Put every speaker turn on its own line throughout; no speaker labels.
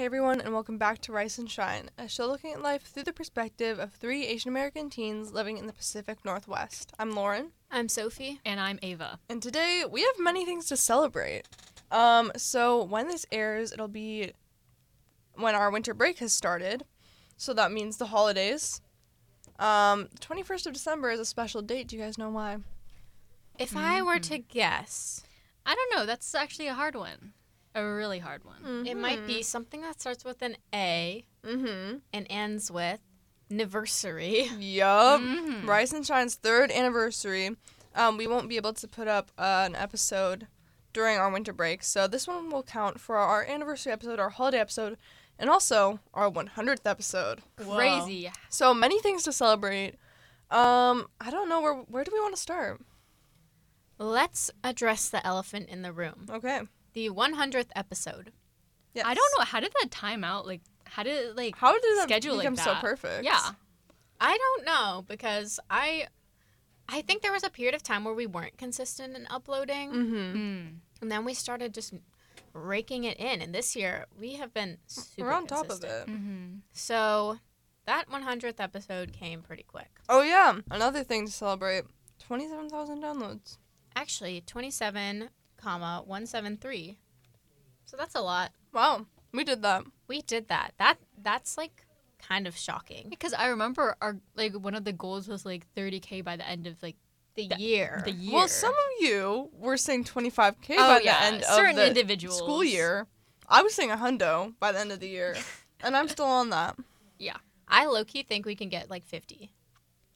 Hey everyone, and welcome back to Rice and Shine, a show looking at life through the perspective of three Asian American teens living in the Pacific Northwest. I'm Lauren,
I'm Sophie.
And I'm Ava.
and today we have many things to celebrate. Um, so when this airs, it'll be when our winter break has started, so that means the holidays. Um, the 21st of December is a special date. Do you guys know why?
If I were to guess,
I don't know. That's actually a hard one. A really hard one.
it might be something that starts with an A
Mm-hmm.
and ends with anniversary.
Yup.
Mhm.
Rice and Shine's third anniversary. Um, we won't be able to put up uh, an episode during our winter break, so this one will count for our anniversary episode, our holiday episode, and also our 100th episode.
Crazy.
So many things to celebrate. Um, I don't know where where do we want to start?
Let's address the elephant in the room.
Okay.
The 100th episode.
Yes.
I don't know. How did that time out? Like, how did it, like,
How did that
schedule like
become so perfect?
Yeah.
I don't know because I I think there was a period of time where we weren't consistent in uploading
Mm-hmm.
Mm.
and then we started just raking it in and this year we have been super
We're on top of it.
Mm-hmm.
So that 100th episode came pretty quick.
Oh yeah, another thing to celebrate: twenty-seven thousand downloads.
Actually, 27, comma 173. So that's a lot.
Wow, we did that.
We did that. That that's like kind of shocking.
Because I remember our like one of the goals was like 30k by the end of like
The
The-
year.
the year.
Well, some of you were saying 25k
oh
by
yeah,
the end
certain
of the
individuals.
school year. I was saying a hundo by the end of the year, and I'm still on that.
Yeah, I low key think we can get like 50.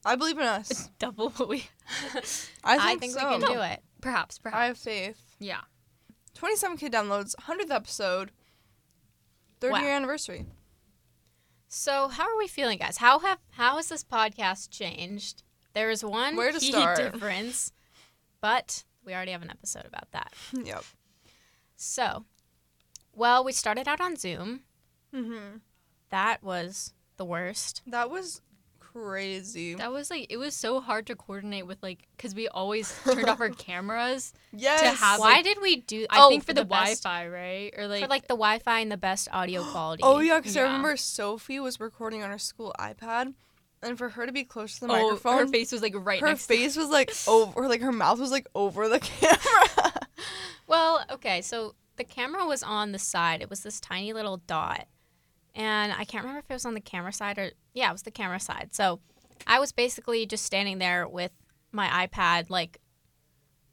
I believe in us.
It's double what we.
I think, so.
we can do it.
Perhaps. Perhaps.
I have faith.
Yeah.
27k downloads, 100th episode, third
Wow.
year anniversary.
So, how are we feeling, guys? How have how has this podcast changed? There is one
Where to
key
start?
difference, but we already have an episode about that.
yep.
So, well, we started out on Zoom.
hmm
That was the worst.
That was crazy.
That was like it was so hard to coordinate with like because we always turned off our cameras.
yes.
have,
Why
like-
did we do?
I
oh,
think for the,
best-
Wi-Fi, right? Or like,
for like the Wi-Fi and the best audio quality.
Oh yeah, because I remember Sophie was recording on her school iPad, and for her to be close to the
oh,
microphone,
her face was like right
her
next.
face was like over, like her mouth was like over the camera.
Well, okay, so the camera was on the side. It was this tiny little dot. And I can't remember if it was on the camera side or yeah, it was the camera side. So I was basically just standing there with my iPad like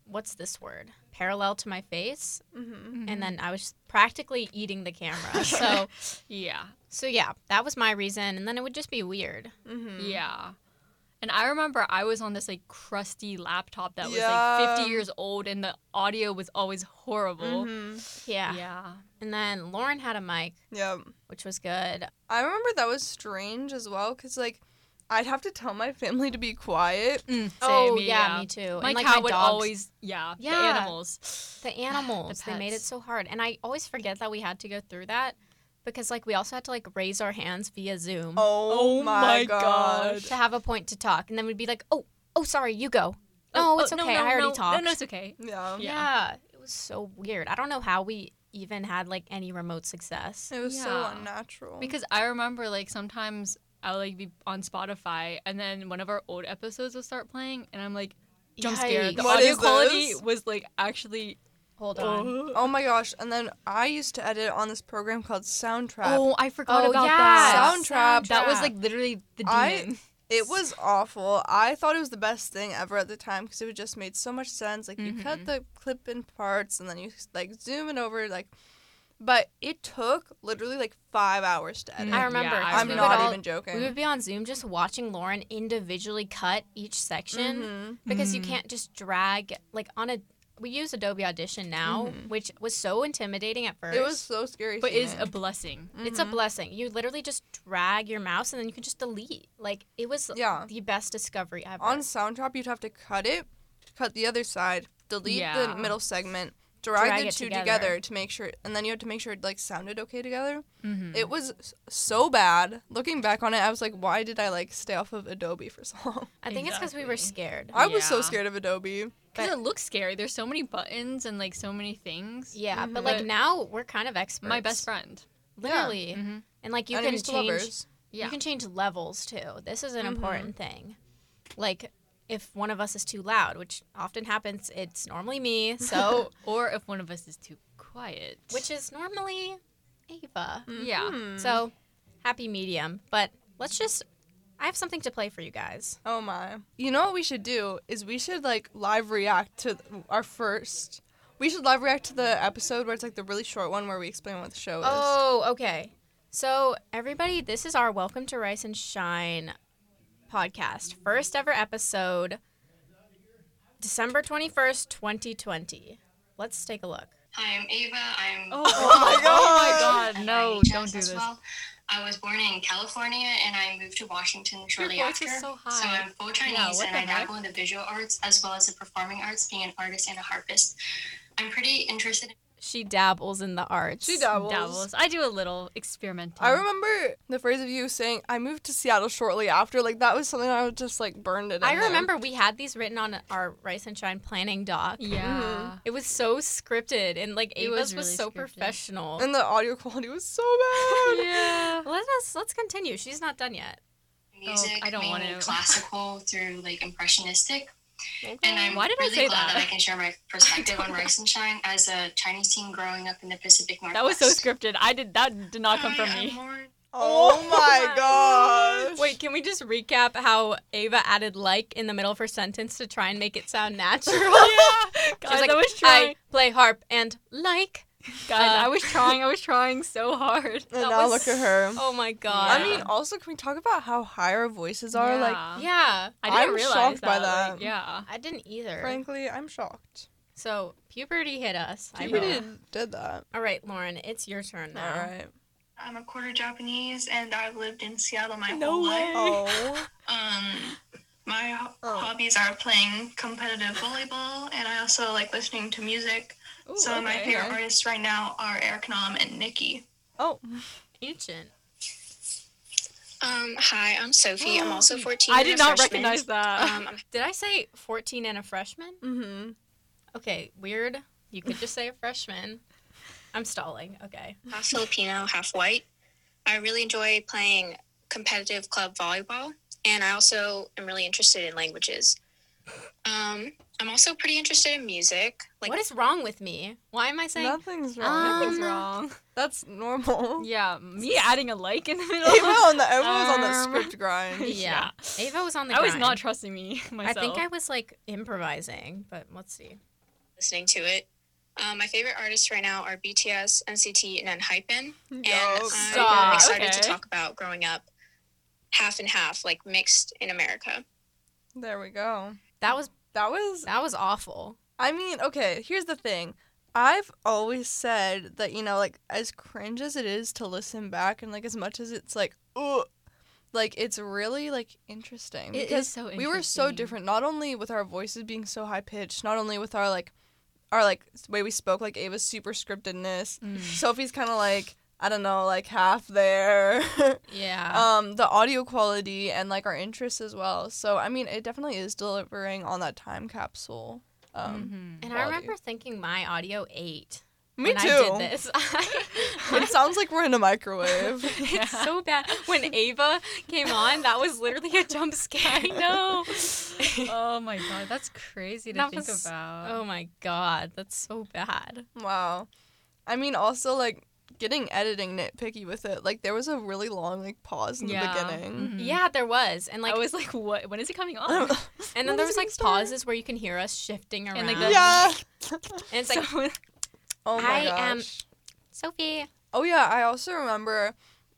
what's this word? Parallel to my face.
mm-hmm.
And then I was practically eating the camera. so
Yeah,
so yeah, that was my reason and then it would just be weird.
Mm-hmm.
yeah. And I remember I was on this like crusty laptop that was
Yeah.
like 50 years old, and the audio was always horrible.
Mm-hmm.
Yeah.
Yeah.
And then Lauren had a mic,
Yeah.
which was good.
I remember that was strange as well, cause like I'd have to tell my family to be quiet.
Mm,
oh
same,
yeah, me too.
My
and like
cat
my
would
dogs,
always, yeah,
Yeah.
the animals.
the animals they made it so hard and i always forget that we had to go through that because like we also had to like raise our hands via zoom
Oh,
Oh
my,
my
gosh.
to have a point to talk and then we'd be like oh oh sorry you go oh, no
Oh,
it's
oh,
okay
no,
i already
no,
talked
No, no, it's okay.
Yeah.
Yeah.
yeah it was so weird i don't know how we even had like any remote success
It was so unnatural.
Because I remember like sometimes I'll like be on Spotify, and then one of our old episodes will start playing, and I'm like jump scared. The
What
audio quality was like actually.
Hold on
oh my gosh! And then I used to edit on this program called Soundtrap.
Oh, I forgot
Oh,
about
yeah.
that.
Soundtrap.
That was like literally the
I-
demon.
It was awful. I thought it was the best thing ever at the time because it just made so much sense. Like you cut
Mhm.
the clip in parts and then you like zoom it over. Like, but it took literally like five hours to edit.
I remember.
Yeah, I
I'm
we
remember.
would
not
all-
even joking.
we would be on zoom just watching lauren individually cut each section
Mhm.
because you
Mm.
can't just drag like on a we use adobe audition now
Mhm.
which was so intimidating at first
It was so scary.
but is
it.
a blessing.
It's a
Mhm.
blessing. You literally just drag your mouse and then you can just delete. Like it was
Yeah.
the best discovery ever.
on Soundtrap. You'd have to cut it, cut the other side, delete the middle segment, drag,
Drag
the two
together.
together. to make sure, and then you had to make sure it like sounded okay together.
Mm-hmm.
It was so bad. Looking back on it, I was like, why did I like stay off of Adobe for so long?
I think it's because we were scared.
I was so scared of Adobe.
Because it looks scary. There's so many buttons and like so many things.
Yeah, but
Mhm.
like now we're kind of experts.
My best friend.
literally,
Mm-hmm.
and like you
Enemies
can change.
Yeah.
You can change levels too. This is an
Mhm.
important thing. Like if one of us is too loud, which often happens, it's normally me. So,
or if one of us is too quiet.
which is normally Ava.
Yeah.
Mhm.
So, happy medium. But let's just. I have something to play for you guys.
Oh my. You know what we should do is we should like live react to our first. We should live react to the episode where it's like the really short one where we explain what the show is.
Oh, okay. So, everybody, this is our Welcome to Rice and Shine podcast. First ever episode, December 21st, 2020. Let's take a look.
Hi, I'm Ava. I'm.
Oh,
my
oh my
God.
god, no, don't do this.
Well. I was born in California and I moved to Washington shortly
voice
after.
is so
So. I'm full Chinese
Yeah,
and I
heck?
dabble in the visual arts as well as the performing arts, being an artist and a harpist. I'm pretty interested in
She dabbles in the arts.
She dabbles.
Dabbles. I do a little experimenting.
I remember the phrase of you saying, I moved to Seattle shortly after. Like, that was something I was just like burned it in
I
there.
remember we had these written on our Rice and Shine planning doc.
Yeah. Mm-hmm.
It was so scripted and like
It
Ava's
was
was, so
scripted.
professional.
And the audio quality was so bad.
Yeah.
Let us let's continue. She's not done yet.
music, oh,
I don't want
mainly
to.
classical through like impressionistic.
Okay.
And I'm mm-hmm.
Why did I
really
say
glad
that?
that? I can share my perspective on Rice and Shine as a Chinese teen growing up in the Pacific Northwest.
That was so scripted. I did that did not come from
I'm
me.
Lauren.
Oh, oh my gosh.
Wait, can we just recap how Ava added like in the middle of her sentence to try and make it sound natural?
yeah. Guys,
She's like,
I was trying.
I play harp and like.
Guys,
uh,
I was trying. I was trying so hard.
And
that
now
was-
look at her.
Oh my god.
I mean, also, can we talk about how high our voices are? Like,
yeah,
I didn't
I'm
realize
shocked by
that. like, yeah.
I didn't either.
frankly, I'm shocked.
So puberty hit us. I
did, did that.
All right, Lauren, it's your turn now.
All right.
I'm a quarter Japanese and I've lived in Seattle my
No
whole
way.
life.
Oh.
Um, my
Oh.
hobbies are playing competitive volleyball and I also like listening to music.
Ooh,
Some of my
okay.
favorite artists right now are Eric Nam and Nikki.
Oh.
Ancient.
Um, hi, I'm Sophie. I'm also 14.
I
and
did
a
not
freshman.
recognize that.
Um,
Did I say 14 and a freshman?
Mm-hmm.
Okay, weird. You could just say a freshman. I'm stalling. Okay.
half Filipino, half white. I really enjoy playing competitive club volleyball, and I also am really interested in languages. Um, I'm also pretty interested in music. Like,
what is wrong with me? Why am I saying?
Nothing's wrong.
Um,
Nothing's wrong.
That's normal.
Yeah, me adding a like in the middle.
Ava on the everyone was on the
Um,
script grind.
Yeah. Ava was on the
I was not trusting me
I think I was like improvising, but let's see.
listening to it. Um, my favorite artists right now are BTS, NCT, and Hypen. And
Yo,
I'm
stop.
excited to talk about growing up half and half, like mixed in America.
There we go.
That was
That was.
that was awful.
I mean, okay. Here's the thing. I've always said that you know, like as cringe as it is to listen back, and like as much as it's like, ugh, like it's really like interesting
It is
because
so
we were so different. Not only with our voices being so high pitched, not only with our like, our like way we spoke, like Ava's super scriptedness.
Mm.
Sophie's kind of like I don't know, like half there.
Yeah.
um, the audio quality and like our interests as well. So I mean, it definitely is delivering on that time capsule. Um,
Mhm.
and I remember thinking my audio ate
Me
when
too.
I did this.
it sounds like we're in a microwave.
it's so bad. When Ava came on, that was literally a jump scare. I know.
oh my god, that's crazy to
That
think
was-
about.
oh my god, that's so bad.
wow. I mean, also like getting editing nitpicky with it. Like there was a really long like pause in
Yeah.
the beginning.
Mhm.
Yeah, there was, and like,
I was like, what? When is it coming on?
and then there was
gonna
like
start?
pauses where you can hear us shifting around.
And, like, the-
yeah.
and it's like
So-
oh my
I am-
gosh.
Sophie.
Oh yeah, I also remember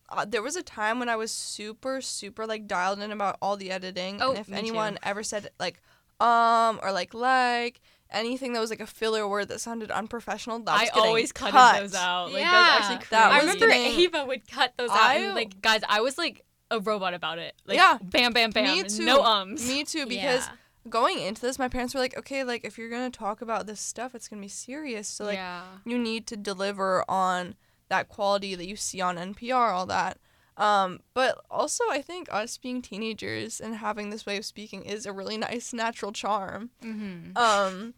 uh, there was a time when I was super super like dialed in about all the editing
Oh,
and if
me too.
anyone ever said like um or like like anything that was like a filler word that sounded unprofessional, that was
I
getting
always cut
cut.
those out. Like
Yeah.
that's actually crazy.
That
I
was
remember
getting-
Ava would cut those out. And, like,
like guys, I was like a robot about it. Like
Yeah.
bam bam bam.
Me too.
No ums.
Me too because
yeah.
going into this my parents were like, "Okay, like if you're going to talk about this stuff, it's going to be serious." So like
yeah.
you need to deliver on that quality that you see on NPR, all that. Um, but also, I think us being teenagers and having this way of speaking is a really nice natural charm.
Mm-hmm.
Um,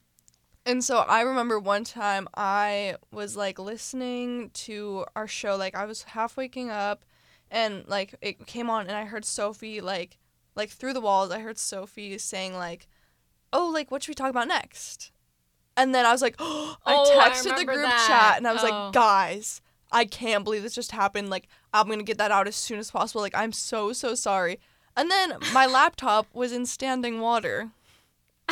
And so I remember one time I was like listening to our show, like I was half waking up and like it came on and I heard Sophie like like through the walls I heard Sophie saying like, Oh, like what should we talk about next? And then I was like, I
Oh, I
texted the group
that.
chat and I was
Oh.
like, guys, I can't believe this just happened. Like, I'm gonna get that out as soon as possible. Like, I'm so so sorry. And then my laptop was in standing water.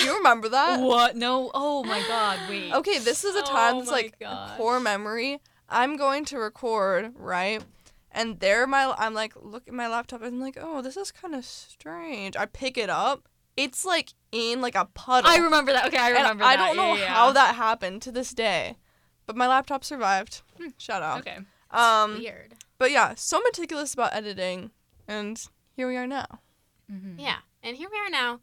You remember that?
What? No. Oh my God. Wait.
Okay, this is a time
Oh
that's
my
like a
gosh.
core memory. I'm going to record, right? And there my I'm like look at my laptop and I'm like, "Oh, this is kind of strange." I pick it up. It's like in like a puddle.
I remember that. Okay, I remember
And
remember
I don't know
Yeah, yeah,
how that happened to this day. But my laptop survived. Shout out.
Okay.
Um
Weird.
but yeah, so meticulous about editing and here we are now.
Mhm.
Yeah. And here we are now.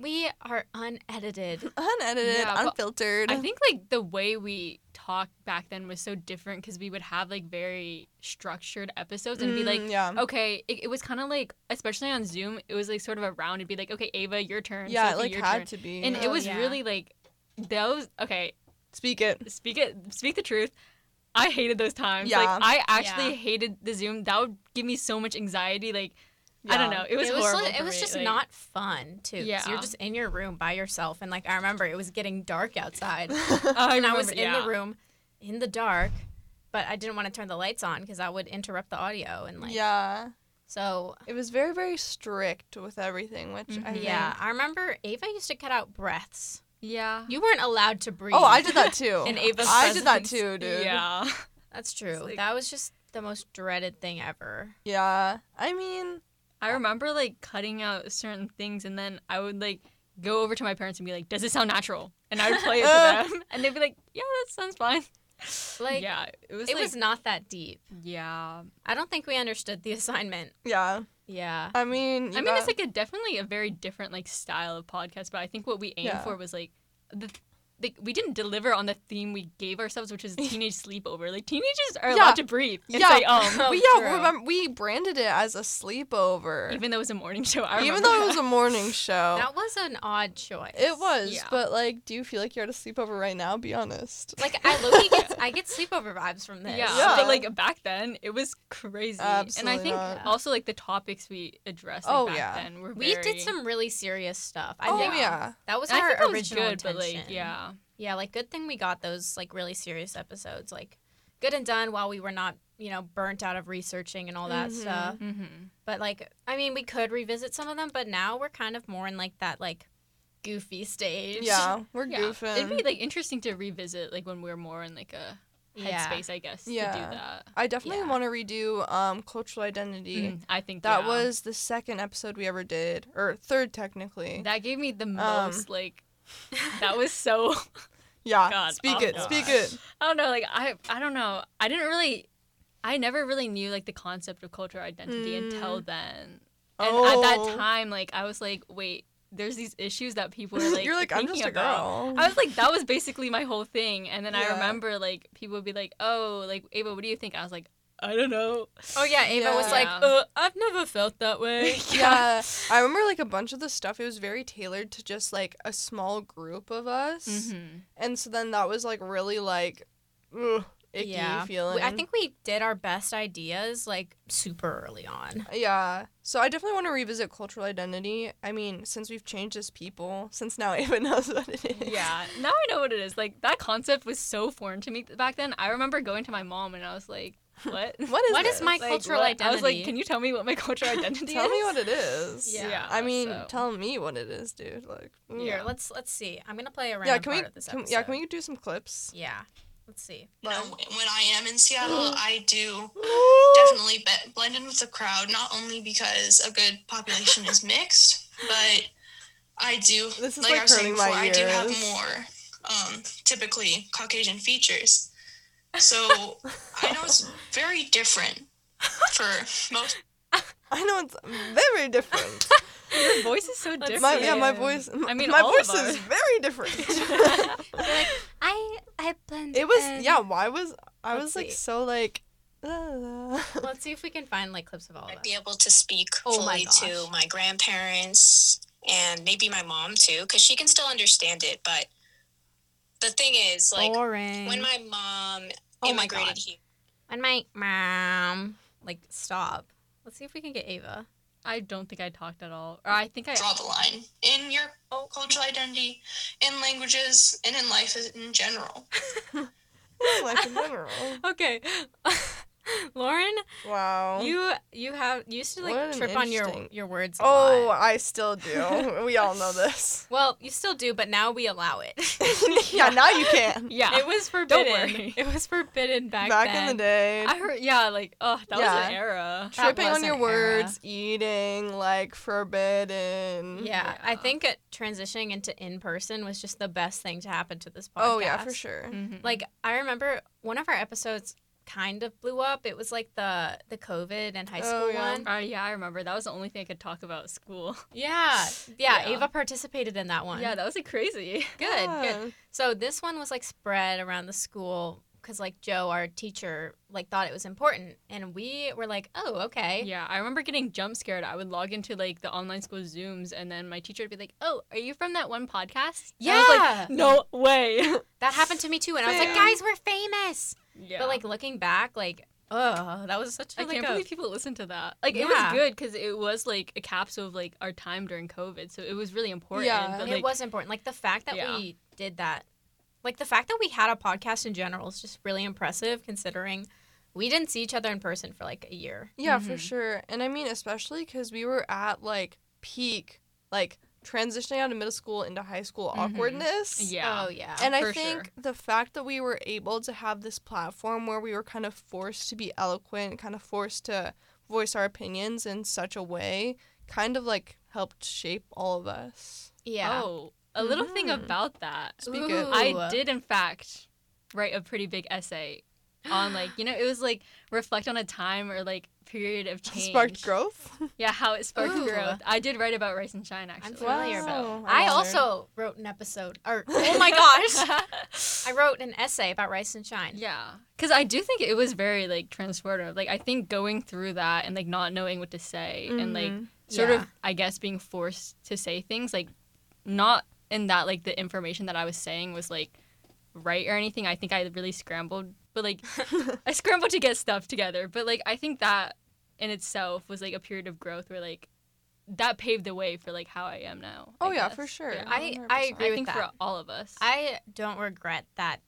We are unedited.
Unedited,
Yeah,
unfiltered.
I think like the way we talked back then was so different because we would have like very structured episodes and it'd be like,
Mm, yeah.
okay, it, it was kind of like, especially on Zoom, it was like sort of a round. It'd be like, okay, Ava, your turn.
yeah, it like
your
had
turn.
to be.
And
Oh,
it was
yeah.
really like those. Okay,
Speak it.
speak it. Speak the truth. I hated those times.
Yeah.
Like I actually
Yeah.
hated the Zoom. That would give me so much anxiety. Like I don't know. It was
it was,
horrible.
li- it was
me,
just
like-
not fun too. 'cause
Yeah.
you're just in your room by yourself, and like I remember it was getting dark outside,
I
and I was in
yeah.
the room, in the dark, but I didn't want to turn the lights on because that would interrupt the audio and like
yeah.
so.
It was very, very strict with everything, which I
Mhm.
think.
Yeah, I remember Ava used to cut out breaths.
Yeah.
You weren't allowed to breathe.
Oh, I did that too.
In Ava's
I did that too, dude.
Yeah.
That's true.
like-
that was just the most dreaded thing ever.
Yeah. I mean,
I remember like cutting out certain things, and then I would like go over to my parents and be like, "Does it sound natural?" And I would play it to them, and they'd be like, "Yeah, that sounds fine."
Like
yeah, it was.
it
like,
was not that deep.
Yeah.
I don't think we understood the assignment.
yeah.
Yeah.
I mean, you
I mean,
got-
it's like a definitely a very different like style of podcast, but I think what we aimed
Yeah.
for was like the. Like, we didn't deliver on the theme we gave ourselves, which is teenage sleepover. Like teenagers are
Yeah.
allowed to breathe and
Yeah.
say um,
Oh,
But yeah,
true.
remember we branded it as a sleepover.
even though it was a morning show. I
Even
remember
though it was a morning show.
That was an odd choice.
it was,
Yeah.
but like, do you feel like you're at a sleepover right now? Be honest.
Like I low get I get sleepover vibes from this.
Yeah,
Yeah.
but like back then, it was crazy. Absolutely and I think
not.
also like the topics we addressed like,
Oh,
back
yeah.
then were
We did some really serious stuff. I
oh
think
yeah.
that was
and I
our
think that was
original
good, but
intention.
like yeah,
Yeah, like good thing we got those like really serious episodes. Like good and done while we were not, you know, burnt out of researching and all that
Mhm.
stuff.
mm-hmm.
But like I mean, we could revisit some of them, but now we're kind of more in like that like goofy stage.
Yeah, we're
yeah.
goofing.
It'd be like interesting to revisit like when we're more in like a
Yeah.
headspace, I guess, to
Yeah.
do that.
I definitely
Yeah.
want to redo um cultural identity.
Mm, I think
That
yeah.
was the second episode we ever did, or third technically.
that gave me the
Um,
most like. That was so.
yeah,
God,
speak
oh
it, speak it.
I don't know. Like I, I don't know. I didn't really. I never really knew like the concept of cultural identity
Mm.
until then. And
oh,
at that time, like I was like, wait, there's these issues that people are like.
you're like, I'm just a
about."
girl.
I was like, that was basically my whole thing. And then I remember like people would be like, oh, like Ava, what do you think? I was like, I don't know.
Oh yeah, Ava was like, uh, I've never felt that way.
yeah, I remember like a bunch of the stuff. It was very tailored to just like a small group of us,
Mm-hmm.
and so then that was like really like, ugh, icky
yeah.
feeling.
I think we did our best ideas like super early on.
Yeah. So I definitely want to revisit cultural identity. I mean, since we've changed as people, since now Ava knows what it is.
Yeah, now I know what it is. Like that concept was so foreign to me back then. I remember going to my mom and I was like, "What?
What is
What is
this?
my
Like,
cultural
what? I was like, "Can you tell me what my cultural identity
Tell
is?"
me what it is.
Yeah.
I mean,
so-
tell me what it is, dude. Like. mm.
Here, let's let's see. I'm gonna play a random
Yeah. Can we?
of this
Can, yeah. Can we do some clips?
Yeah. Let's see.
You know, when I am in Seattle, I do definitely be- blend in with the crowd, not only because a good population is mixed, but I do,
This is,
like,
like,
I was saying
hurting my
before, I do have more um, typically Caucasian features. So I know it's very different for most.
I know it's very different.
Your voice is so different.
my, yeah, my voice.
I mean,
my
all of
voice is very different.
I I blend.
it was yeah. Why was I
Let's
was like
see.
so like. uh,
Let's see if we can find like clips of all of
I'd
that.
be able to speak
Oh my
fully to my grandparents and maybe my mom too, because she can still understand it, but the thing is, like,
Boring.
when my mom
Oh my
immigrated
God.
here.
when my mom like stop. Let's see if we can get Ava.
I don't think I talked at all. Or I think I.
Draw the line in your cultural identity, in languages, and in life in general.
like in general.
Okay. Lauren,
Wow.
you you have you used to like trip on your your words. a
Oh,
lot.
I still do. we all know this.
well, you still do, but now we allow it.
yeah, now you can.
Yeah.
It was forbidden.
worry.
It was forbidden back,
Back
then.
in the day.
I heard. Yeah, like oh, that was an era.
Tripping on your
an era.
words, eating like forbidden.
Yeah, I think it, transitioning into in person was just the best thing to happen to this podcast.
Oh yeah, for sure.
Mhm.
Like I remember one of our episodes kind of blew up. It was like the the COVID and high
Oh,
school
yeah.
one.
Uh, yeah, I remember. That was the only thing I could talk about at school.
Yeah. yeah,
Yeah.
Ava participated in that one.
Yeah, that was like crazy.
good,
Yeah.
good. So this one was like spread around the school because like Joe, our teacher, like thought it was important, and we were like, oh, okay.
Yeah, I remember getting jump scared. I would log into like the online school Zooms, and then my teacher would be like, "Oh, are you from that one podcast?" And I was
Yeah.
like, "No way."
That happened to me too, and I was like, guys, we're famous.
Yeah.
But like looking back, like, oh, that was such a
I
like
can't
a-
believe people listened to that. Like it was good because it was like a capsule of like our time during COVID, so it was really important.
Yeah.
but,
it was important. Like the fact that
Yeah.
we did that, like the fact that we had a podcast in general is just really impressive considering we didn't see each other in person for like a year.
Yeah, for
Mhm.
sure. And I mean, especially because we were at like peak, like transitioning out of middle school into high school
Mhm.
awkwardness.
Yeah.
Oh yeah.
And I
for
think
sure.
the fact that we were able to have this platform where we were kind of forced to be eloquent, kind of forced to voice our opinions in such a way, kind of like helped shape all of us.
yeah.
Oh, a little thing
Mhm.
about that.
Speak it.
I did in fact write a pretty big essay on like you know it was like reflect on a time or like period of change.
Sparked growth.
Yeah, how it sparked
Ooh.
growth. I did write about rice and shine actually.
I'm familiar
Wow.
about.
I
I
wondered.
also wrote an episode, or oh my gosh, I wrote an essay about rice and shine.
Yeah, because I do think it was very like transformative. Like I think going through that and like not knowing what to say and like
Mhm.
sort
Yeah.
of I guess being forced to say things like not in that like the information that I was saying was like right or anything. I think I really scrambled, but like I scrambled to get stuff together. But like I think that in itself was like a period of growth where like that paved the way for like how I am now. I
Oh, yeah,
guess.
for sure.
Yeah.
I I
100%.
agree
I
with
think
that.
for all of us.
I don't regret that,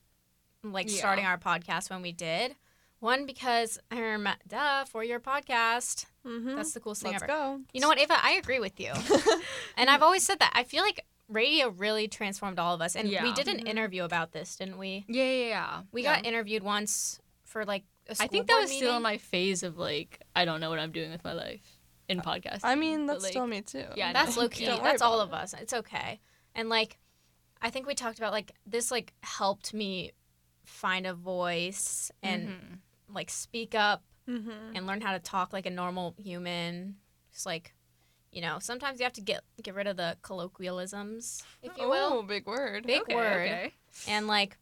like
Yeah.
starting our podcast when we did. One because I remember, duh, for your podcast.
Mhm.
That's the coolest thing
Let's
ever.
go.
You know what, Ava? I agree with you. and I've always said that. I feel like radio really transformed all of us. And we did an
Mhm.
interview about this, didn't we?
yeah, yeah, yeah.
We
Yeah.
got interviewed once for like a school
I think that
board
was still in my phase of like I don't know what I'm doing with my life in podcasting.
I mean, that's
like,
still me too.
Yeah, I
That's low key.
Don't
That's all
about
of us. It's okay. And like, I think we talked about like this like helped me find a voice and
Mhm.
like speak up
Mm-hmm.
and learn how to talk like a normal human. Just like, you know, sometimes you have to get get rid of the colloquialisms, if you will.
Oh, big word.
Big
Okay,
word.
okay.
And like,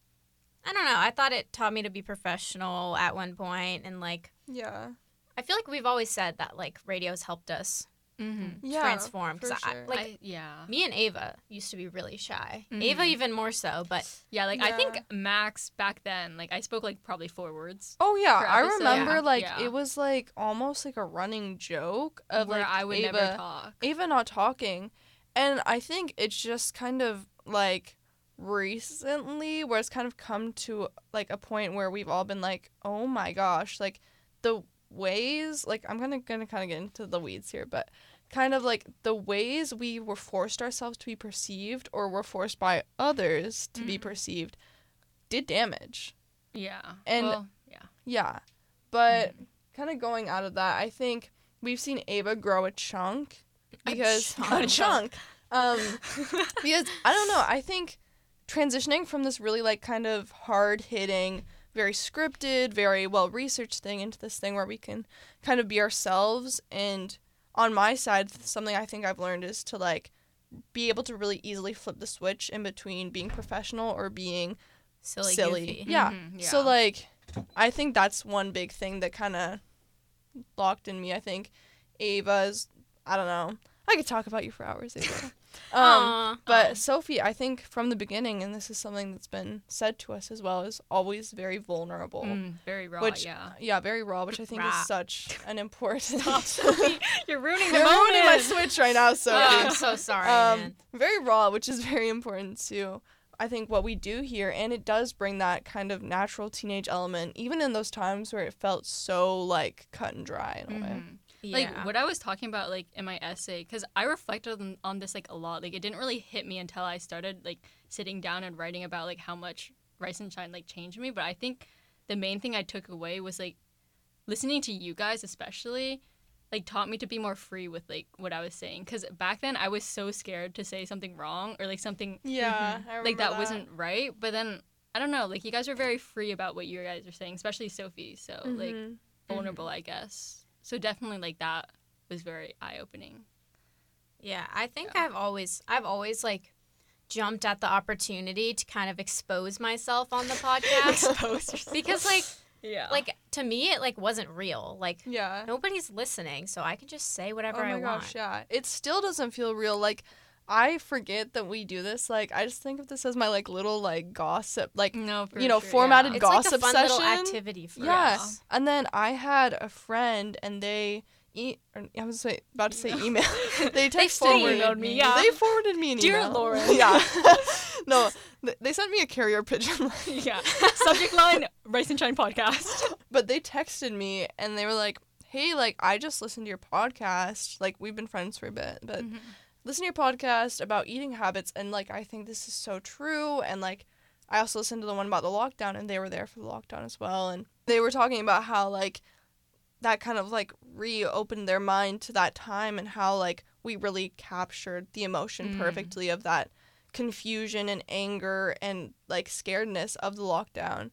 I don't know. I thought it taught me to be professional at one point, and like,
Yeah.
I feel like we've always said that like radio's helped us
Mm-hmm.
Yeah.
transform.
for
'cause I,
sure.
like
I, yeah,
me and Ava used to be really shy.
Mhm.
Ava even more so, but
yeah. Like I think Max back then, like I spoke like probably four words,
Oh yeah, I remember
Yeah.
like
Yeah.
it was like almost like a running joke of
where
like
I would
Ava,
never talk.
Ava not talking, and I think it's just kind of like recently where it's kind of come to like a point where we've all been like, oh my gosh, like the ways like I'm gonna gonna kind of get into the weeds here, but kind of like the ways we were forced ourselves to be perceived or were forced by others to be
Mhm.
perceived did damage.
Yeah,
And-
well, yeah,
Yeah. But kind of going out of that, I think we've seen Ava grow a chunk because
chunk.
a chunk. Um because I don't know, I think transitioning from this really like kind of hard-hitting, very scripted, very well-researched thing into this thing where we can kind of be ourselves and on my side something I think I've learned is to like be able to really easily flip the switch in between being professional or being
silly,
silly. Yeah.
Mhm,
So like I think that's one big thing that kind of locked in me. I think Ava's I don't know. I could talk about you for hours, Ava. Um, but
Aw.
Sophie, I think from the beginning, and this is something that's been said to us as well, is always very vulnerable.
Mm, very raw.
Which-
yeah.
Yeah, very raw, which I think
Raw.
is such an important.
You're ruining the
You're ruining my switch right now,
Oh,
Sophie.
I'm so sorry,
um, very raw, which is very important too. I think what we do here, and it does bring that kind of natural teenage element, even in those times where it felt so like cut and dry in a way.
Yeah.
Like what I was talking about, like in my essay, because I reflected on, on this like a lot. Like it didn't really hit me until I started like sitting down and writing about like how much Rice and Shine like changed me. But I think the main thing I took away was like listening to you guys, especially, like taught me to be more free with like what I was saying. Because back then I was so scared to say something wrong or like something
Yeah, I
like
remember
that, wasn't right. But then I don't know, like you guys were very free about what you guys are saying, especially Sophie. So like
Mhm.
vulnerable, I guess. So definitely like that was very eye opening.
Yeah, I think
Yeah.
I've always I've always like jumped at the opportunity to kind of expose myself on the podcast because like
Yeah.
like to me it like wasn't real. Like
yeah.
nobody's listening, so I can just say whatever
oh my
I
gosh,
want.
yeah. It still doesn't feel real. Like I forget that we do this. Like I just think of this as my like little like gossip, like
no,
you know,
sure,
formatted
yeah.
It's like a
Gossip
fun little
session?
activity for
Yeah.
us.
And then I had a friend, and they. E- or, I was about to say email. they texted
forwarded
me.
me, yeah.
They forwarded me an
Dear
email.
Dear Lauren.
yeah. no, th- they sent me a carrier pigeon.
yeah. Subject line: Rice and Shine podcast.
but they texted me and they were like, "Hey, like I just listened to your podcast. Like we've been friends for a bit, but
Mhm.
Listen to your podcast about eating habits and like I think this is so true and like I also listened to the one about the lockdown and they were there for the lockdown as well and they were talking about how like that kind of like reopened their mind to that time and how like we really captured the emotion
Mm.
perfectly of that confusion and anger and like scaredness of the lockdown.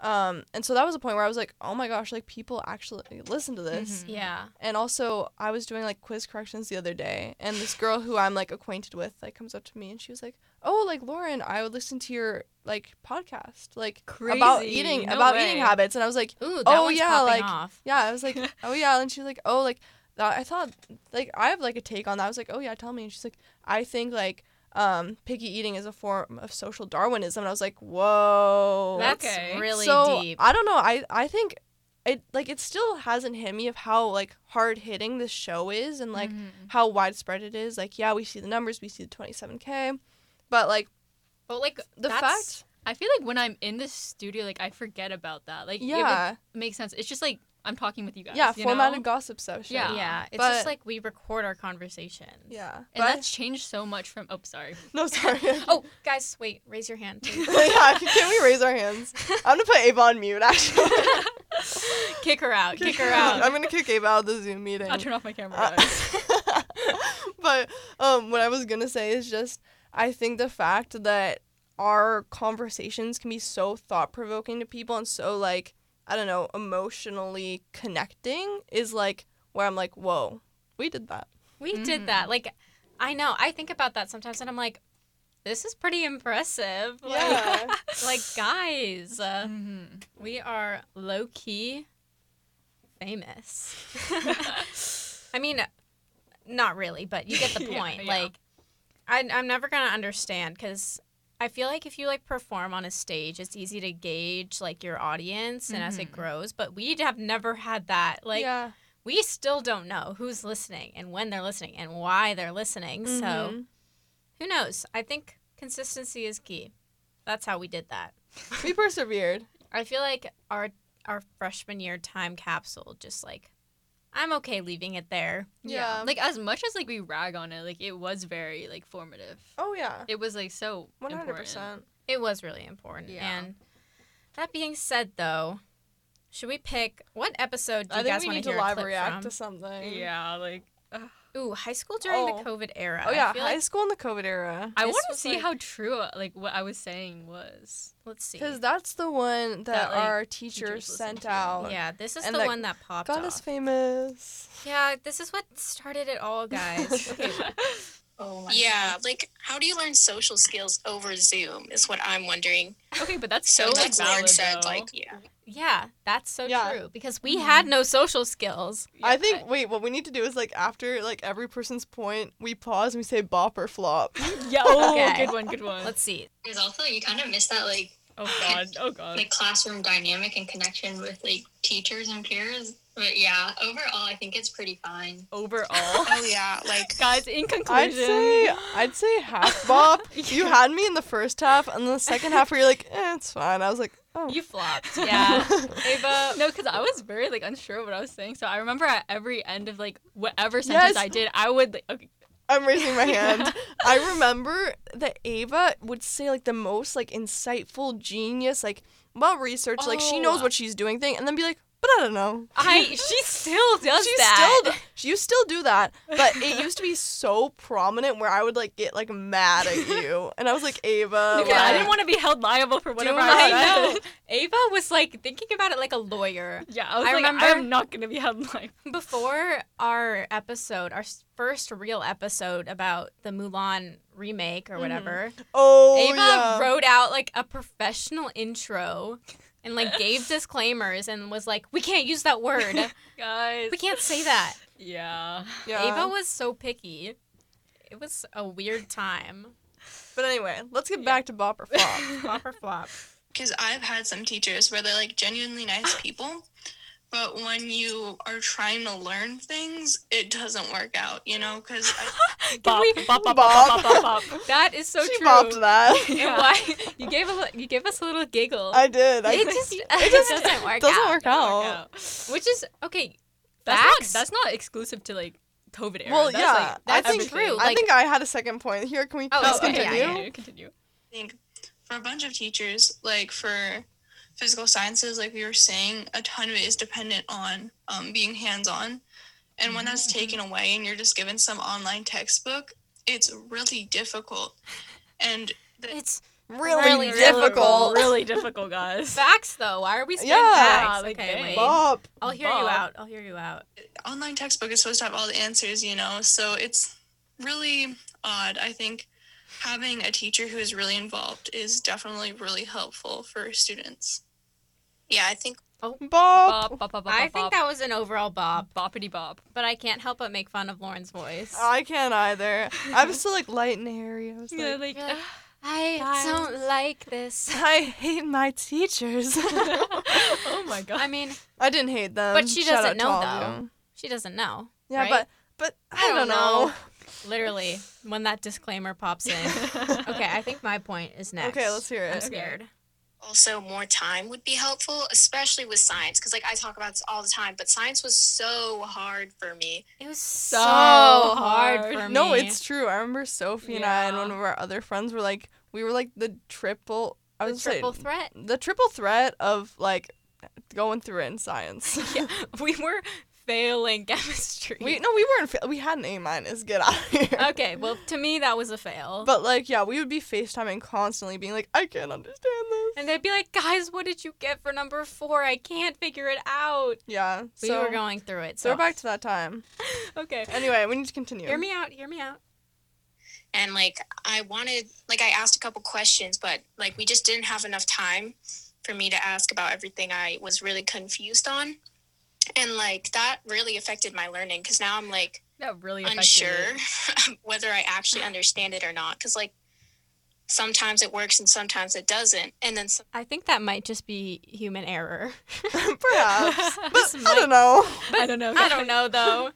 Um, and so that was a point where I was like, oh my gosh, like people actually listen to this.
Mhm.
Yeah.
And also, I was doing like quiz corrections the other day, and this girl who I'm like acquainted with like comes up to me and she was like, "Oh, like Lauren, I would listen to your like podcast, like about eating
No
about
way.
eating habits." And I was like,
Ooh, that
Oh, yeah, like-
off.
"Yeah." I was like, "Oh yeah," and she was like, "Oh, like that." I thought like I have like a take on that. I was like, "Oh yeah, tell me." And she's like, "I think like." Um, picky eating is a form of social Darwinism, and I was like, "Whoa!"
That's
okay.
really
so
deep.
I don't know. I I think it like it still hasn't hit me of how like hard hitting this show is and like
Mhm.
how widespread it is. Like yeah, we see the numbers, we see the 27k, but like
but like
the fact,
I feel like when I'm in the studio, like I forget about that. Like
yeah,
would make sense. It's just like I'm talking with you guys.
yeah,
you
formatted
know?
gossip session.
Yeah.
Yeah, it's
But-
just like we record our conversations.
yeah.
And
But-
that's changed so much from. Oh, sorry.
no sorry.
Oh, guys, wait, raise your hand.
yeah, can we raise our hands? I'm gonna put Ava on mute. Actually,
kick her out. Kick her out.
I'm gonna kick Ava out of the Zoom meeting.
I'll turn off my camera.
Uh, but um, what I was gonna say is just I think the fact that our conversations can be so thought provoking to people and so like I don't know emotionally connecting is like where I'm like whoa we did that
We
Mhm.
did that. Like, I know. I think about that sometimes, and I'm like, this is pretty impressive. Like,
Yeah.
like guys, uh,
Mhm.
we are low key famous. I mean, not really, but you get the
Yeah,
point.
yeah.
Like, I, I'm never gonna understand because I feel like if you like perform on a stage, it's easy to gauge like your audience and as it
Mhm.
grows. But we have never had that. Like,
yeah
we still don't know who's listening and when they're listening and why they're listening. So
Mhm.
who knows? I think consistency is key. That's how we did that.
we persevered
I feel like our our freshman year time capsule just like I'm okay leaving it there.
yeah
Like as much as like we rag on it, like it was very like formative.
oh yeah
It was like so
100
important.
percent
It was really important.
Yeah.
And that being said though, should we pick what episode do
I
you
think
guys
we
want
need
to
to
hear a
live react
from?
to something
Yeah, like
Ooh, high school during
Oh.
the COVID era.
oh yeah
I feel
high
like,
school in the COVID era
I want to see
like-
how true like what I was saying was.
let's see.
because that's the one that,
That, like,
our
teachers
teachers sent out
Yeah, this is the
that
one that popped
got
off.
us famous
Yeah, this is what started it all, guys. okay,
Oh my
Yeah,
God.
like how do you learn social skills over Zoom is what I'm wondering.
Okay, but that's
So
so, like
that's Lauren
valid
said,
though.
like yeah.
Yeah, that's so
Yeah.
true because we had
Mm-hmm.
no social skills.
I think wait, what we need to do is like after like every person's point, we pause and we say bop or flop.
yeah. Oh,
Okay.
good one, good one.
Let's see.
There's also you kind of miss that like
oh god, oh god.
like classroom dynamic and connection with like teachers and peers. But yeah, overall, I think it's pretty fine.
Overall,
Oh yeah, like
guys. In conclusion,
I'd say I'd say half bop. You had me in the first half, and the second half where you're like, eh, it's fine. I was like, oh.
you flopped.
Yeah.
Ava, no, because I was very like unsure of what I was saying. So I remember at every end of like whatever sentence
Yes.
I did, I would like, okay,
I'm raising my hand. I remember that Ava would say like the most like insightful, genius, like well researched, like she knows
Oh.
what she's doing thing, and then be like, but I don't know.
I she still does
she
that.
still d- you still do that, but it used to be so prominent where I would like get like mad at you, and I was like Ava.
because I didn't want to be held liable for whatever I
I know. Ava was like thinking about it like a lawyer.
Yeah, I was
I
like,
remember-
I'm not gonna be held liable.
Before our episode, our first real episode about the Mulan remake or mm-hmm. whatever,
Oh
Ava
yeah.
wrote out like a professional intro and like gave disclaimers and was like, "We can't use that word.
Guys,
We can't say that."
Yeah.
yeah.
Ava was so picky. It was a weird time.
But anyway, let's get back to bop or flop.
Flop or flop.
because I've had some teachers where they're like genuinely nice people, but when you are trying to learn things, it doesn't work out, you know? Because
Bop,
we-
bop, bop, bop,
Bop.
bop, bop, bop.
That is so
she
true.
bopped that.
And why you gave a you gave us a little giggle.
I did. I
it just
it
it
just
doesn't work It
doesn't
out.
work out.
Which is okay.
That's
Facts.
not, that's not exclusive to like COVID era.
Well,
that's,
yeah,
like,
that's
everything.
true.
I think I had a second point here. Can we
Oh,
please
okay,
continue?
yeah,
yeah, continue.
I think for a bunch of teachers, like for physical sciences, like we were saying, a ton of it is dependent on um, being hands on. And when that's taken away and you're just given some online textbook, it's really difficult. And the,
It's
Really,
Really
difficult.
Really difficult, guys.
facts though. Why are we saying
Yeah.
facts?
Like,
okay,
dang.
wait.
Bop.
I'll hear you out. I'll hear you out.
online textbook is supposed to have all the answers, you know, so it's really odd. I think having a teacher who is really involved is definitely really helpful for students.
Yeah, I think oh,
Bop.
Bop, bop, bop, bop,
I
bop,
think that was an overall bop,
boppity Bob.
but I can't help but make fun of Lauren's voice.
I can't either. I was still like light and airy. I was like,
like,
You're like, I
Guys.
don't like this.
I hate my teachers.
oh my god.
I mean,
I didn't hate them.
But she
Shout
doesn't
out to
know,
all of
though.
you.
she doesn't know.
Yeah,
right?
but but I, don't know.
Literally, when that disclaimer pops in. okay, I think my point is next.
Okay, let's hear it.
I'm
it.
scared.
Also more time would be helpful, especially with science, because like I talk about this all the time, but science was so hard for me.
It was so,
So
hard.
hard.
for me.
No, it's true. I remember Sophie and I and one of our other friends were like, we were like the triple. I
the
was saying
triple threat.
the triple threat of like going through it in science.
Yeah, we were failing chemistry.
we no, we weren't. Fa- we had an A minus. Get out of here.
okay, well, to me that was a fail.
But like, yeah, we would be FaceTiming constantly, being like, I can't understand this.
and they'd be like, "Guys, what did you get for number four? I can't figure it out."
Yeah.
So we
so
were going through it.
So
So
we're back to that time.
okay.
Anyway, we need to continue.
Hear me out. Hear me out.
And like I wanted like I asked a couple questions, but like we just didn't have enough time for me to ask about everything I was really confused on. And like that really affected my learning because now I'm like
that really
unsure whether I actually understand it or not. Because like sometimes it works and sometimes it doesn't. And then some,
I think that might just be human error.
Perhaps, but
This
I don't know.
I don't know.
I don't know though.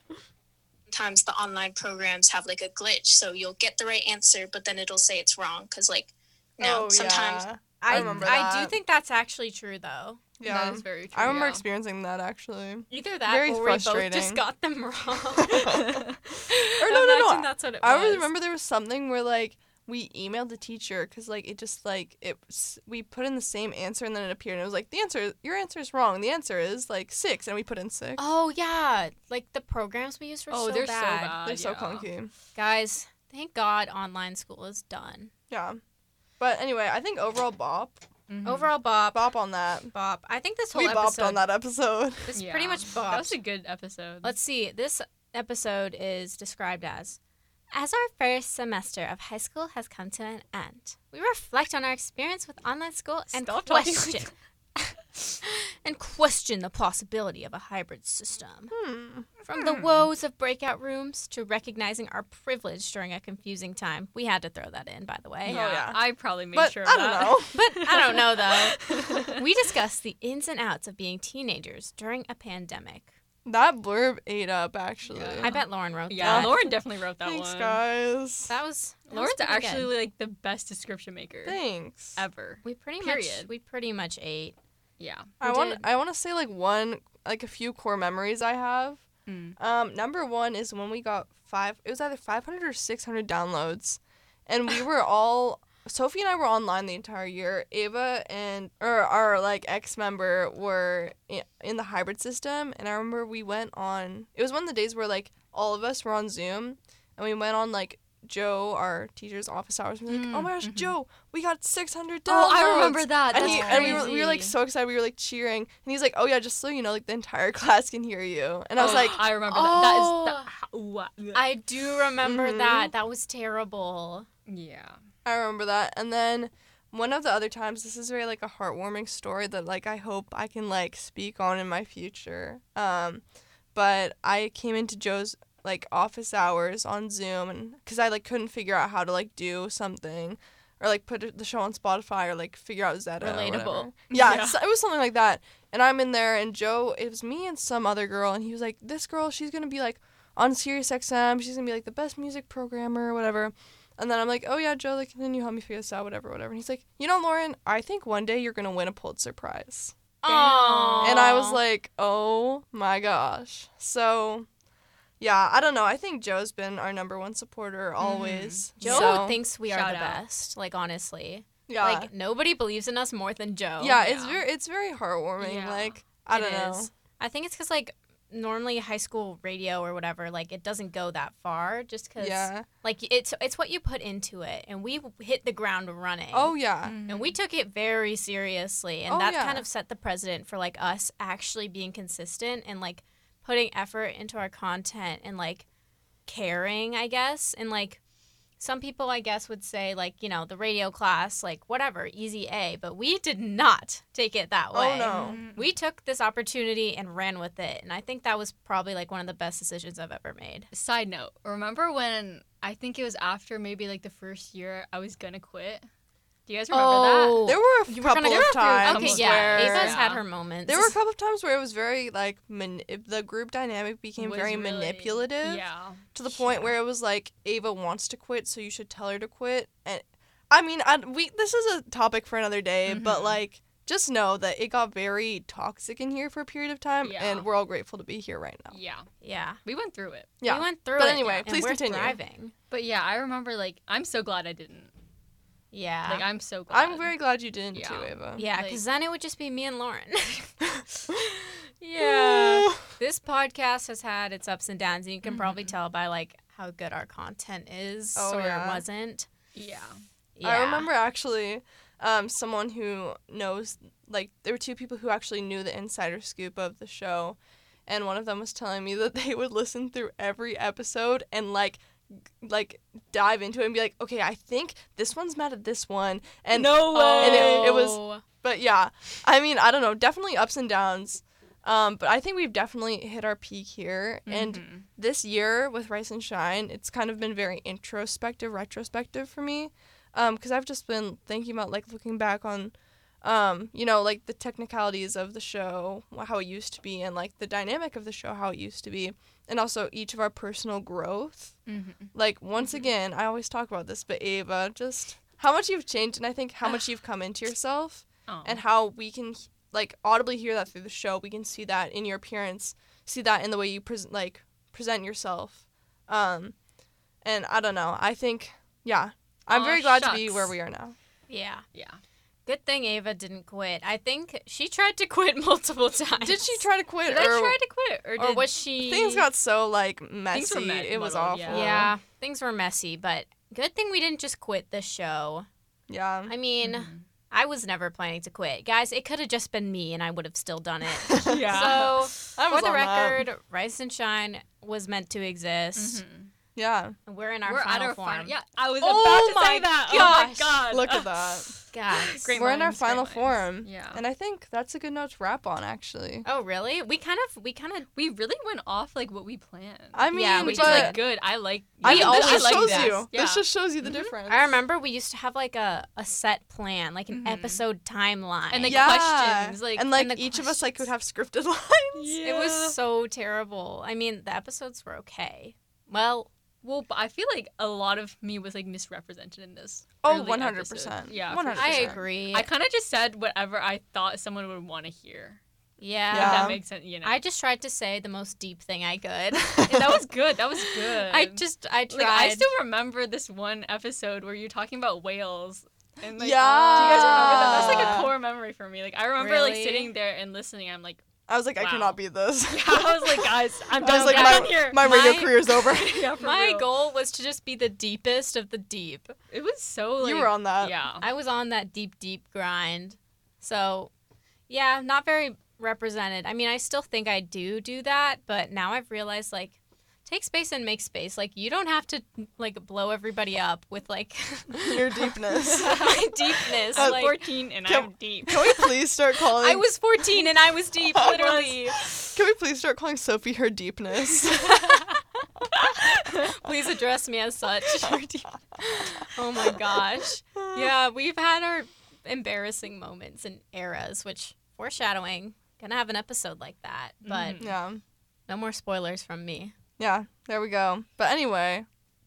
sometimes the online programs have like a glitch, so you'll get the right answer, but then it'll say it's wrong. Because like no,
oh
sometimes
yeah. I
I
remember
I do think that's actually true though.
Yeah.
That is very true.
I remember
yeah.
experiencing that actually.
Either that
Very
or we both just got them wrong.
Or no, no, no.
That's what it was.
I always remember there was something where like we emailed the teacher because like it just like it we put in the same answer and then it appeared and it was like the answer your answer is wrong the answer is like six and we put in six.
Oh yeah, like the programs we used were
oh,
so
they're
bad.
so bad.
They're so clunky.
Guys, thank God online school is done.
Yeah. But anyway, I think overall bop
Mhm.
Overall, bop,
bop on that.
bop. I think this whole episode
We bopped
episode
on that episode.
is
Yeah.
pretty much
That
bopped.
was a good episode.
Let's see. This episode is described as As our first semester of high school has come to an end, we reflect on our experience with online school and
Stop talking
question and question the possibility of a hybrid system.
Hmm.
From the woes of breakout rooms to recognizing our privilege during a confusing time. We had to throw that in, by the way.
Yeah. yeah.
I probably made
But
sure of
I don't
that.
know.
But I don't know though. we discussed the ins and outs of being teenagers during a pandemic.
That blurb ate up actually.
Yeah.
I bet Lauren wrote
Yeah,
that.
Lauren definitely wrote that
Thanks,
one.
guys.
That was that was
Lauren's
pretty good.
actually like the best description maker
Thanks.
ever.
we pretty much we pretty much ate.
Yeah.
I want
did.
I want to say like one like a few core memories I have.
Mm.
Um, number one is when we got five. It was either five hundred or six hundred downloads, and we were all Sophie and I were online the entire year. Ava and or our like ex member were in the hybrid system, and I remember we went on. It was one of the days where like all of us were on Zoom, and we went on like Joe, our teacher's office hours. And we were like,
Mm,
oh my gosh,
mhm.
Joe, we got six hundred downloads.
Oh, I remember that.
And,
That's
he,
crazy.
and we were, we were like so excited. We were like cheering, and he's like, "Oh yeah, just so you know, like the entire class can hear you." And I was like,
I remember
Oh.
that. That is the, what?
I do remember
Mhm.
that. That was terrible.
yeah.
I remember that. And then one of the other times, this is very like a heartwarming story that like I hope I can like speak on in my future. Um, but I came into Joe's like office hours on Zoom, and because I like couldn't figure out how to like do something. Or like put the show on Spotify, or like figure out Zetta.
Relatable.
Yeah,
Yeah.
it was something like that. And I'm in there, and Joe, it was me and some other girl, and he was like, "This girl, she's gonna be like on Sirius XM. She's gonna be like the best music programmer, or whatever." And then I'm like, "Oh yeah, Joe, like can you help me figure this out, whatever, whatever." And he's like, "You know, Lauren, I think one day you're gonna win a Pulitzer Prize."
Oh.
And I was like, "Oh my gosh!" So, yeah, I don't know. I think Joe's been our number one supporter mm. always.
Joe
So,
thinks we are the
out.
best. Like honestly,
yeah,
like nobody believes in us more than Joe.
yeah, it's
yeah.
very, it's very heartwarming.
Yeah.
Like, I
It
don't know.
is. I think it's because like normally high school radio or whatever, like it doesn't go that far, just because
Yeah.
like it's it's what you put into it, and we hit the ground running.
Oh yeah. Mm-hmm.
And we took it very seriously, and
Oh,
that
yeah.
kind of set the precedent for like us actually being consistent and like putting effort into our content and like caring, I guess. And like some people, I guess, would say like you know the radio class, like whatever, easy A, but we did not take it that oh, way.
Oh no. Mm-hmm.
We took this opportunity and ran with it, and I think that was probably like one of the best decisions I've ever made.
Side note, remember when I think it was after maybe like the first year I was gonna quit? Do you guys remember that?
There were a
You were gonna
couple
go
of
through-
times.
Okay, yeah,
where-
Ava's had her moments.
There were a couple of times where it was very like man- if the group dynamic became
Was
very
really-
manipulative
Yeah.
to the point where it was like Ava wants to quit, so you should tell her to quit. And I mean, I, we this is a topic for another day, but
Mhm.
like just know that it got very toxic in here for a period of time,
Yeah.
and we're all grateful to be here right now.
Yeah.
yeah.
We went through it.
Yeah.
We went through
But
it.
But anyway,
and
please
we're
continue.
Thriving.
But yeah, I remember like I'm so glad I didn't.
Yeah.
Like I'm so glad.
I'm very glad you didn't
Yeah.
too, Ava.
yeah,
like-
because then it would just be me and Lauren. yeah. this podcast has had its ups and downs, and you can probably
Mhm.
tell by like how good our content is
Oh,
or
yeah.
it wasn't.
Yeah.
Yeah.
I remember actually um, someone who knows, like, there were two people who actually knew the insider scoop of the show. And one of them was telling me that they would listen through every episode and, like, g- like dive into it and be like, okay, I think this one's mad at this one, and
no
and it- it was- but yeah, I mean, I don't know, definitely ups and downs, um, but I think we've definitely hit our peak here, and
Mhm.
this year with Rice and Shine, it's kind of been very introspective, retrospective for me, because I've just been thinking about like looking back on, um, you know, like the technicalities of the show, how it used to be, and like the dynamic of the show, how it used to be, and also each of our personal growth.
Mhm.
Like once again, I always talk about this, but Ava, just how much you've changed, and I think how much you've come into yourself
Oh.
and how we can like audibly hear that through the show. We can see that in your appearance, see that in the way you present like present yourself. Um, and I don't know. I think yeah, I'm
Aw,
very glad to be where we are now.
Yeah.
yeah.
Good thing Ava didn't quit. I think she tried to quit multiple times.
Did she try to quit,
Did
or,
I try to quit or,
Or
did
was she?
things got so like messy?
were me-
it was
muddled,
awful.
yeah.
Yeah, things were messy, but good thing we didn't just quit the show.
yeah.
I mean,
Mhm.
I was never planning to quit. Guys, it could have just been me and I would have still done it.
Yeah.
So,
I was
for the
on that.
record, Rice and Shine was meant to exist.
Mhm.
Yeah.
We're in our
We're
final
at our
form.
final. Yeah, I was
Oh
about to say that. Oh my god.
Look at that.
Guys.
Great
We're in our
great
final
minds.
form.
Yeah.
And I think that's a good note to wrap on, actually.
Oh really? We kind of we kind of
we really went off like what we planned.
I mean,
Yeah, we
which
but
is like good. I like.
I
We
mean,
always
this just
like
shows
that.
you.
Yeah.
This just shows you the
Mhm.
difference.
I remember we used to have like a, a set plan, like an
Mhm.
episode timeline.
And, like,
yeah.
questions, like-
and like
and the
each of us like would have scripted lines. Yeah.
it was so terrible. I mean, the episodes were okay. Well,
Well, but I feel like a lot of me was like misrepresented in this.
Oh, 100%.
episode. Yeah,
100%.
for
I agree.
I kind of just said whatever I thought someone would want to hear.
yeah.
If
Yeah.
that makes sense, you know.
I just tried to say the most deep thing I could.
And that was good. That was good.
I just I tried.
like I still remember this one episode where you're talking about whales. And like,
Yeah.
do you guys remember that? That's like a core memory for me. Like I remember like sitting there and listening. I'm like,
I was like, I cannot beat this.
I was like, guys, I'm
I
done.
was like, my,
here.
my radio
My-
career's over.
yeah, for
My
real.
goal was to just be the deepest of the deep.
It was so like
you were on that.
yeah.
I was on that deep, deep grind. So, yeah, not very represented. I mean, I still think I do do that, but now I've realized like take space and make space. Like you don't have to like blow everybody up with like
Your deepness.
my deepness.
I'm
like
14 and
Can-
I'm deep.
Can we please start calling?
I was 14 and I was deep, literally.
Can we please start calling Sophie her deepness?
Please address me as such. oh my gosh. Yeah, we've had our embarrassing moments and eras, which foreshadowing. Gonna have an episode like that, but
Mhm.
yeah.
no more spoilers from me.
Yeah. There we go. But anyway,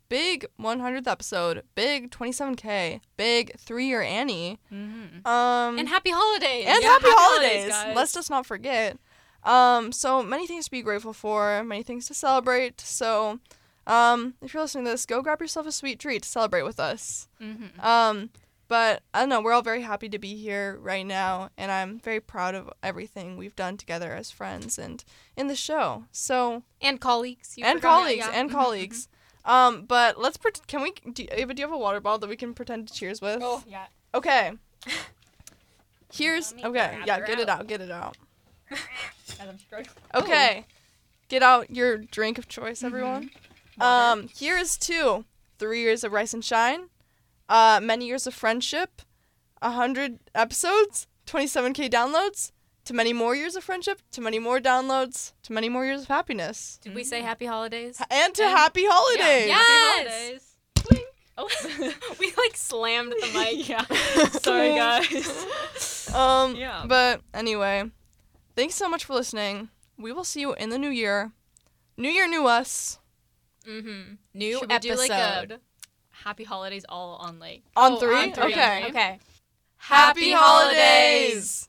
big 100th episode, big 27k, big three-year Annie.
Mm-hmm.
Um,
And happy holidays.
and
Yeah,
happy,
happy
holidays.
holidays, guys.
Let's just not forget. Um, so many things to be grateful for, many things to celebrate. So, um, if you're listening to this, go grab yourself a sweet treat to celebrate with us.
Mm-hmm.
Um, but I don't know, we're all very happy to be here right now, and I'm very proud of everything we've done together as friends and in the show. So,
and colleagues. You
and
forgot.
colleagues,
yeah.
and colleagues. Um, but let's pre- can we? Do, Ava, do you have a water bottle that we can pretend to cheers with?
Oh yeah.
Okay. Here's okay. Yeah,
her
get it
out.
out. Get it out.
As I'm.
Okay. Get out your drink of choice, everyone. Um, here is two. Three years of Rice and Shine. Uh, many years of friendship. A hundred episodes. Twenty-seven k downloads. To many more years of friendship. To many more downloads. To many more years of happiness.
Did we say happy holidays?
And to
And-
happy holidays.
Yeah.
Happy holidays. Oh.
we like slammed the mic.
yeah. Sorry guys.
Um,
Yeah.
But anyway, thanks so much for listening. We will see you in the new year. New year, new us.
Mm-hmm. New
Should we do,
episode.
Happy holidays all on like
On
Oh,
three?
on three.
Okay.
Okay.
Happy holidays!